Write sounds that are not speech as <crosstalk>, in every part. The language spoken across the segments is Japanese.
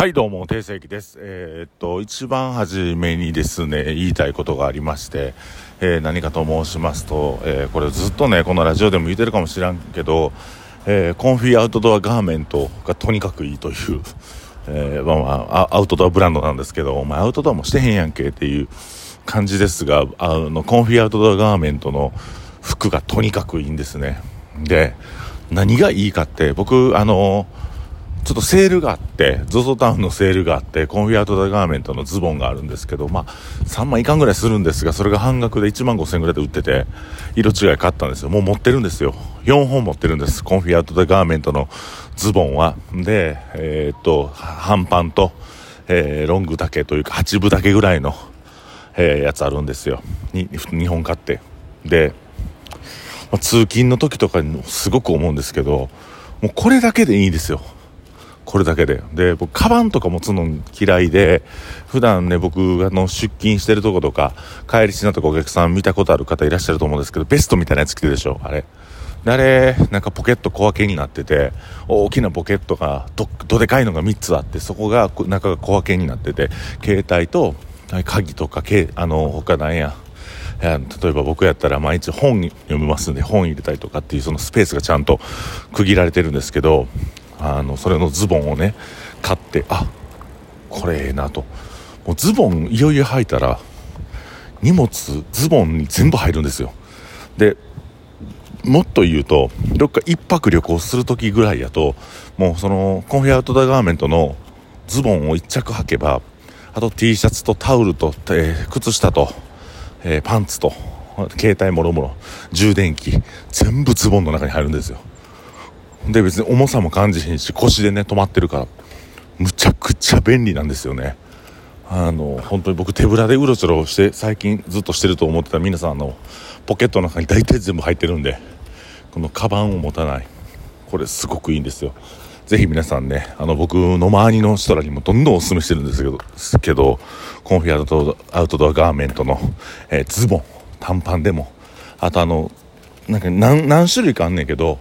はい、どうも、定世紀です。えーっと、一番初めにですね、言いたいことがありまして、えー何かと申しますと、えーこれずっとね、このラジオでも言ってるかもしらんけど、えコンフィアウトドアガーメントがとにかくいいという、えまあまあ、アウトドアブランドなんですけど、お前アウトドアもしてへんやんけっていう感じですが、あの、コンフィアウトドアガーメントの服がとにかくいいんですね。で、何がいいかって、僕、あの、ちょっとセールがあって、ZOZO タウンのセールがあって、コンフィアウトドアガーメントのズボンがあるんですけど、まあ、3万いかんぐらいするんですが、それが半額で1万5千ぐらいで売ってて、色違い買ったんですよ。もう持ってるんですよ。4本持ってるんです。コンフィアウトドアガーメントのズボンは。で、えーっと、半パンと、えーロング丈というか、8分丈ぐらいの、えーやつあるんですよ。に、2本買って。で、まあ通勤の時とかにすごく思うんですけど、もうこれだけでいいですよ。これだけで。で、僕、カバンとか持つの嫌いで、普段ね、僕あの出勤してるとことか、帰りしなとかお客さん見たことある方いらっしゃると思うんですけど、ベストみたいなやつ着てるでしょ、あれ。あれ、なんかポケット小分けになってて、大きなポケットがど、どでかいのが3つあって、そこが、中が小分けになってて、携帯と、鍵とか、あの、他なん、や例えば僕やったら毎日本読みますんで本入れたりとかっていうそのスペースがちゃんと区切られてるんですけどあのそれのズボンをね買ってあこれええなと。もうズボンいよいよ履いたら荷物ズボンに全部入るんですよ。でもっと言うとどっか一泊旅行する時ぐらいやともうそのコンフィアウトドアガーメントのズボンを1着履けばあと T シャツとタオルと、えー靴下とえーパンツと携帯もろもろ充電器全部ズボンの中に入るんですよ。で別に重さも感じへんし腰でね止まってるからむちゃくちゃ便利なんですよね。あの本当に僕手ぶらでうろちょろして最近ずっとしてると思ってた皆さんあのポケットの中に大体全部入ってるんでこのカバンを持たない。これすごくいいんですよ。ぜひ皆さんねあの僕の周りの人らにもどんどんお勧めしてるんですけどけどコンフィアウトアウトドアガーメントの、えーズボン短パンでもあとあのなんか何何種類かあんねんけど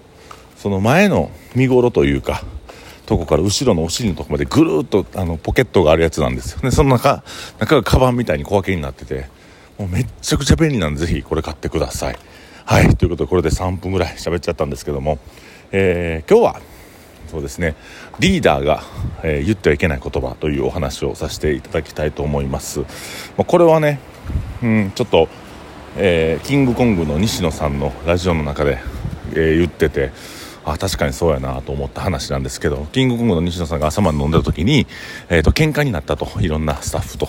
その前の見頃というかとこから後ろのお尻のとこまでぐるっとあのポケットがあるやつなんですよね。その中中がカバンみたいに小分けになっててもうめっちゃくちゃ便利なんでぜひこれ買ってください。はい。ということでこれで3分ぐらい喋っちゃったんですけども、えー今日はそうですねリーダーが、えー言ってはいけない言葉というお話をさせていただきたいと思います、まあこれはね、うん、ちょっと、えーキングコングの西野さんのラジオの中で、えー言っててあ確かにそうやなと思った話なんですけどキングコングの西野さんが朝まで飲んでる時に、えー、と喧嘩になったといろんなスタッフと。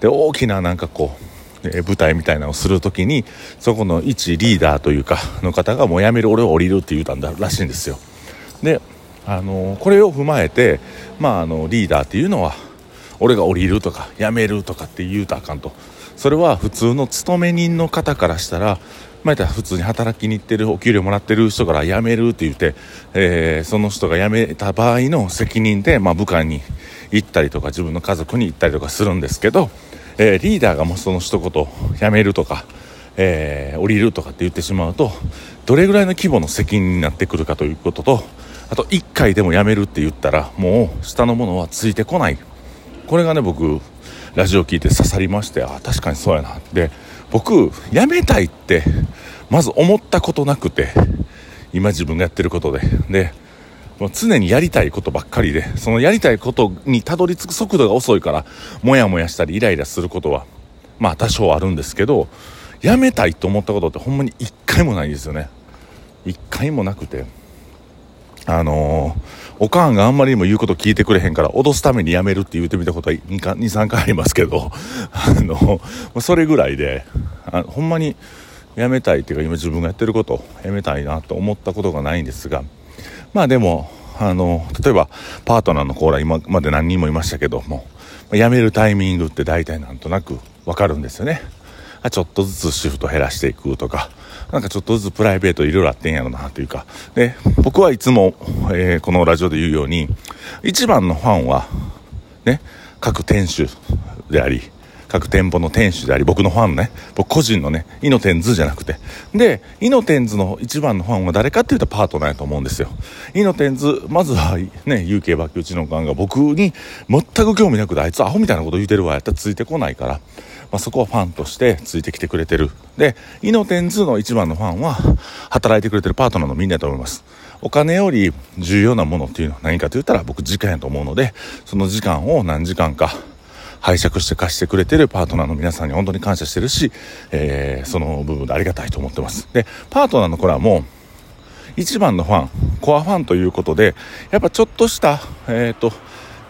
で大きななんかこうえ舞台みたいなのをする時にそこの一リーダーというかの方がもうやめる俺は降りるって言うたんだらしいんですよ。であのこれを踏まえて、まあ、あのリーダーっていうのは俺が降りるとか辞めるとかって言うたらあかんと。それは普通の勤め人の方からしたらまあ、普通に働きに行ってるお給料もらってる人から辞めるって言って、えーその人が辞めた場合の責任で、まあ、部下に行ったりとか自分の家族に行ったりとかするんですけど、えーリーダーがもしその一言辞めるとか、えー降りるとかって言ってしまうとどれぐらいの規模の責任になってくるかということとあと1回でも辞めるって言ったらもう下のものはついてこない。これがね僕ラジオ聞いて刺さりましてあ確かにそうやな。で僕辞めたいってまず思ったことなくて今自分がやってることで。でも常にやりたいことばっかりでそのやりたいことにたどり着く速度が遅いからモヤモヤしたりイライラすることはまあ多少あるんですけど辞めたいと思ったことってほんまに一回もないんですよね。一回もなくて。あのーおかんがあんまりにも言うこと聞いてくれへんから脅すために辞めるって言ってみたことは23回ありますけど <laughs> あのもうそれぐらいであほんまに辞めたいっていうか今自分がやってることを辞めたいなと思ったことがないんですがまあでもあの例えばパートナーのコーラ今まで何人もいましたけども辞めるタイミングって大体なんとなく分かるんですよね。ちょっとずつシフト減らしていくとかなんかちょっとずつプライベートいろいろあってんやろなというかで僕はいつも、えーこのラジオで言うように一番のファンはね各店主であり各店舗の店主であり、僕のファンね、僕個人のね、イノテンズじゃなくて。で、イノテンズの一番のファンは誰かって言ったらパートナーやと思うんですよ。イノテンズ、まずはね、UK バッキューチのガンが僕に全く興味なくて、あいつアホみたいなこと言うてるわやったらついてこないから、まあ、そこはファンとしてついてきてくれてる。で、イノテンズの一番のファンは、働いてくれてるパートナーのみんなだと思います。お金より重要なものっていうのは何かと言ったら僕時間やと思うので、その時間を何時間か拝借して貸してくれてるパートナーの皆さんに本当に感謝してるし、えー、その部分でありがたいと思ってます。で、パートナーの子らもう、一番のファン、コアファンということで、やっぱちょっとした、えっ、ー、と、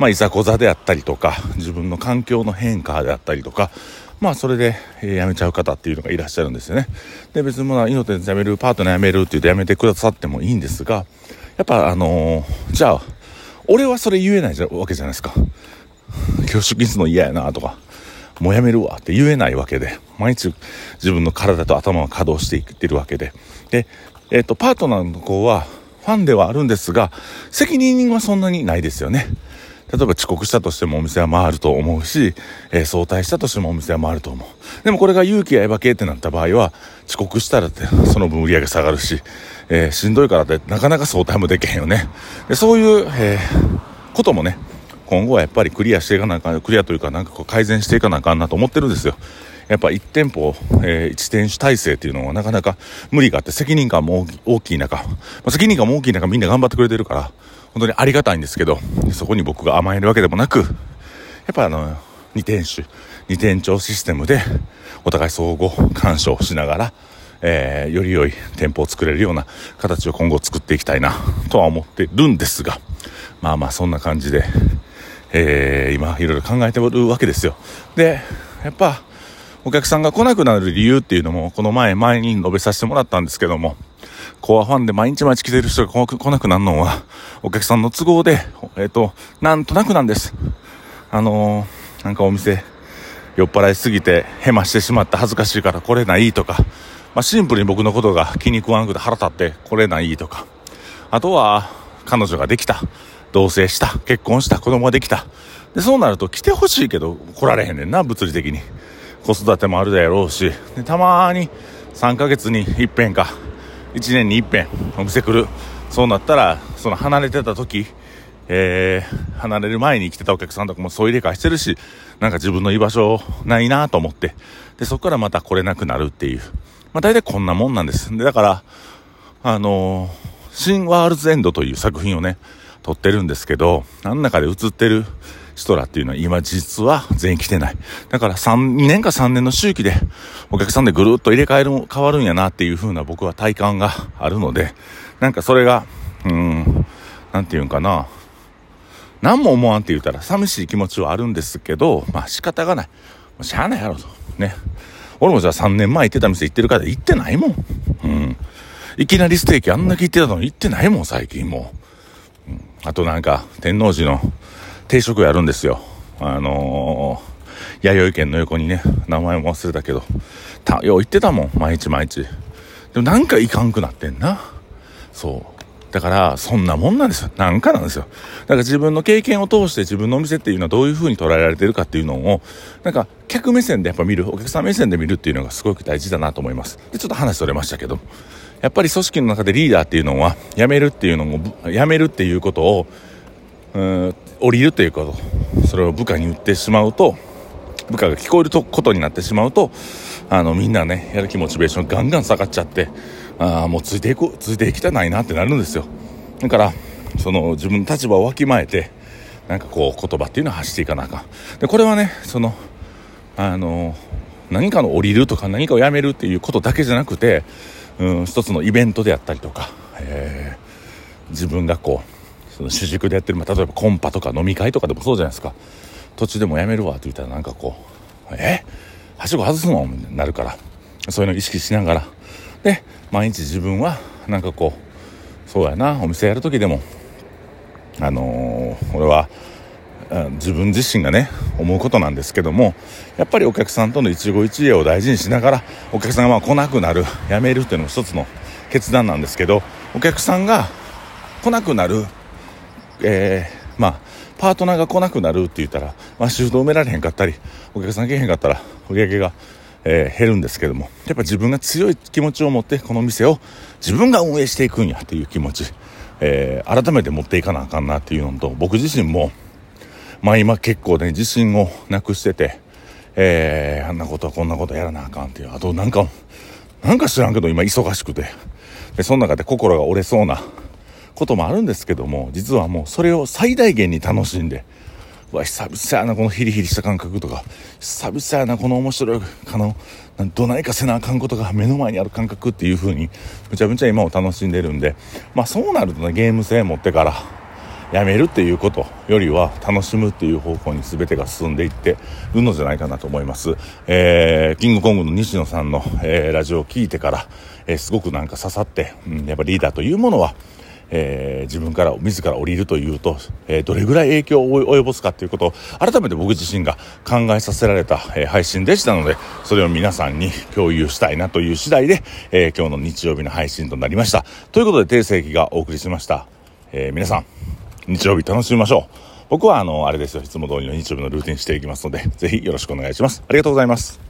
まあ、いざこざであったりとか、自分の環境の変化であったりとか、まあ、それで、え、辞めちゃう方っていうのがいらっしゃるんですよね。で、別にもう、命で辞める、パートナー辞めるって言って辞めてくださってもいいんですが、やっぱ、あのー、じゃあ、俺はそれ言えないわけじゃないですか。今日出勤するの嫌やなとか、もうやめるわって言えないわけで、毎日自分の体と頭が稼働していってるわけで。で、えっ、ー、と、パートナーの子はファンではあるんですが、責任はそんなにないですよね。例えば遅刻したとしてもお店は回ると思うし、えー、早退したとしてもお店は回ると思う。でもこれが勇気やエヴァ系ってなった場合は、遅刻したらってその分売り上げ下がるし、えー、しんどいからってなかなか早退もできへんよね。でそういう、えー、こともね、今後はやっぱりクリアしていかなあかん、クリアというかなんかこう改善していかなあかんなと思ってるんですよ。やっぱ1店舗、えー、1店主体制っていうのはなかなか無理があって責任感も大きい中、まあ、責任感も大きい中みんな頑張ってくれてるから、本当にありがたいんですけど、そこに僕が甘えるわけでもなく、やっぱあの、2店主、2店長システムで、お互い相互干渉しながら、えー、より良い店舗を作れるような形を今後作っていきたいな、とは思ってるんですが、まあまあそんな感じで、えー、今いろいろ考えてるわけですよ。で、やっぱ、お客さんが来なくなる理由っていうのも、この前、前に述べさせてもらったんですけども、コアファンで毎日毎日来てる人が来なくなるのは、お客さんの都合で、えっ、ー、と、なんとなくなんです。あのー、なんかお店、酔っ払いすぎて、ヘマしてしまった恥ずかしいから来れないとか、まあ、シンプルに僕のことが気に食わなくて腹立って来れないとか、あとは、彼女ができた。同棲した。結婚した。子供ができた。で、そうなると来てほしいけど来られへんねんな、物理的に。子育てもあるだろうし、でたまに3ヶ月に一遍か、1年に一遍お店来る。そうなったら、その離れてた時、えー、離れる前に来てたお客さんとかもそう入れ替えしてるし、なんか自分の居場所ないなと思って、で、そこからまた来れなくなるっていう。まあ大体こんなもんなんです。で、だから、あのー、新ワールズエンドという作品をね、撮ってるんですけど、あん中で映ってる人らっていうのは今実は全員来てない。だから3、2年か3年の周期でお客さんでぐるっと入れ替える、変わるんやなっていう風な僕は体感があるので、なんかそれが、うん、なんていうんかな。何も思わんって言ったら寂しい気持ちはあるんですけど、まあ仕方がない。もうしゃあないやろと。ね。俺もじゃあ3年前行ってた店行ってるから行ってないもん。うん。いきなりステーキあんだけ行ってたのに行ってないもん、最近もう。うん、あとなんか、天王寺の定食やるんですよ。あのー、弥生県の横にね、名前も忘れたけど、た、よう言ってたもん、毎日毎日。でもなんかいかんくなってんな。そう。だから、そんなもんなんですよ。なんかなんですよ。だから自分の経験を通して自分のお店っていうのはどういう風に捉えられてるかっていうのを、なんか、客目線でやっぱ見る、お客さん目線で見るっていうのがすごく大事だなと思います。で、ちょっと話それましたけど、やっぱり組織の中でリーダーっていうのは、辞めるっていうのも、辞めるっていうことを、うん降りるということ。それを部下に言ってしまうと部下が聞こえることになってしまうとあのみんなねやる気モチベーションガンガン下がっちゃってあもうついていくついていきたないなってなるんですよ。だからその自分の立場をわきまえてなんかこう言葉っていうのは発していかなあかん。でこれはねそのあの何かの降りるとか何かをやめるっていうことだけじゃなくて、うん、一つのイベントであったりとか、えー、自分がこうその主軸でやってる、まあ、例えばコンパとか飲み会とかでもそうじゃないですか。途中でもやめるわって言ったらなんかこうえ？はしご外すの？になるから。そういうの意識しながら。で毎日自分はなんかこうそうやなお店やる時でもあのー、俺は自分自身がね思うことなんですけどもやっぱりお客さんとの一期一会を大事にしながらお客さんが来なくなるやめるっていうのも一つの決断なんですけどお客さんが来なくなるえー、まあ、パートナーが来なくなるって言ったら、まあ、シフト埋められへんかったり、お客さん来へんかったら、売り上げが、えー、減るんですけども、やっぱ自分が強い気持ちを持って、この店を自分が運営していくんやっていう気持ち、えー、改めて持っていかなあかんなっていうのと、僕自身も、まあ今結構ね、自信をなくしてて、えー、あんなことはこんなことやらなあかんっていう、あとなんか、なんか知らんけど今忙しくて、で、その中で心が折れそうなこともあるんですけども、実はもうそれを最大限に楽しんで、うわ、久々やな、このヒリヒリした感覚とか、久々やな、この面白い、あの、どないかせなあかんことが目の前にある感覚っていう風に、むちゃむちゃ今を楽しんでるんで、まあそうなるとね、ゲーム性持ってから、やめるっていうことよりは楽しむっていう方向に全てが進んでいってるのじゃないかなと思います。えー、キングコングの西野さんの、えー、ラジオを聞いてから、えー、すごくなんか刺さって、うん、やっぱリーダーというものは、えー、自分から自ら降りるというと、えー、どれぐらい影響を及ぼすかということを改めて僕自身が考えさせられた、えー、配信でしたのでそれを皆さんに共有したいなという次第で、えー、今日の日曜日の配信となりました。ということで定世紀がお送りしました、え、皆さん日曜日楽しみましょう。僕はあのあれですよ。いつも通りの日曜日のルーティンしていきますのでぜひよろしくお願いします。ありがとうございます。